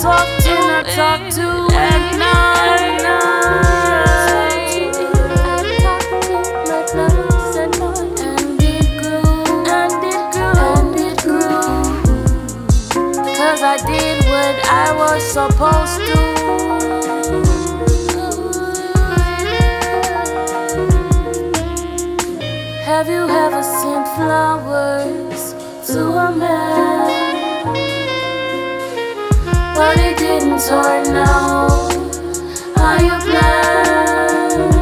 talk to. I talked to at night, I did what I was supposed to. Have you ever seen flowers didn't turn out how you planned.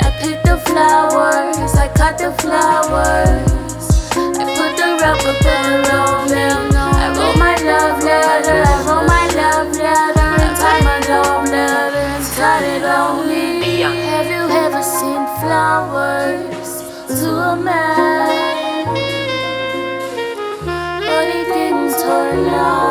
I picked the flowers, I cut the flowers. I put the rubber band on them. I wrote my love letter, I wrote my love letter. I tied my love letter and on me. Have you ever seen flowers to a man? But it didn't turn out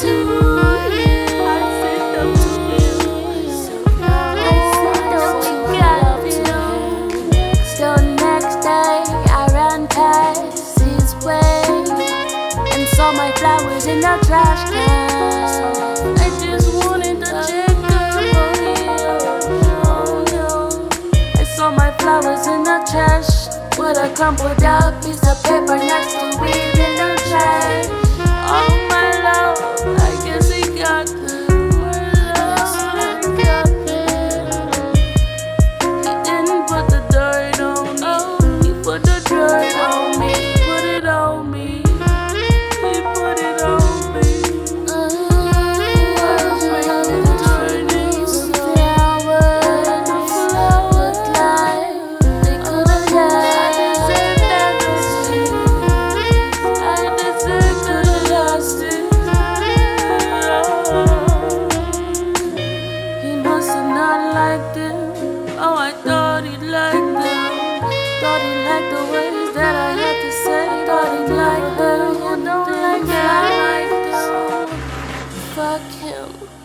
to you. I sent them to I sent them to you. So next day I ran past his way and saw my flowers in the trash can. I just wanted to check up on you. Oh no. I saw my flowers in the trash with a crumpled up piece of paper next to me in the trash. Oh fuck him.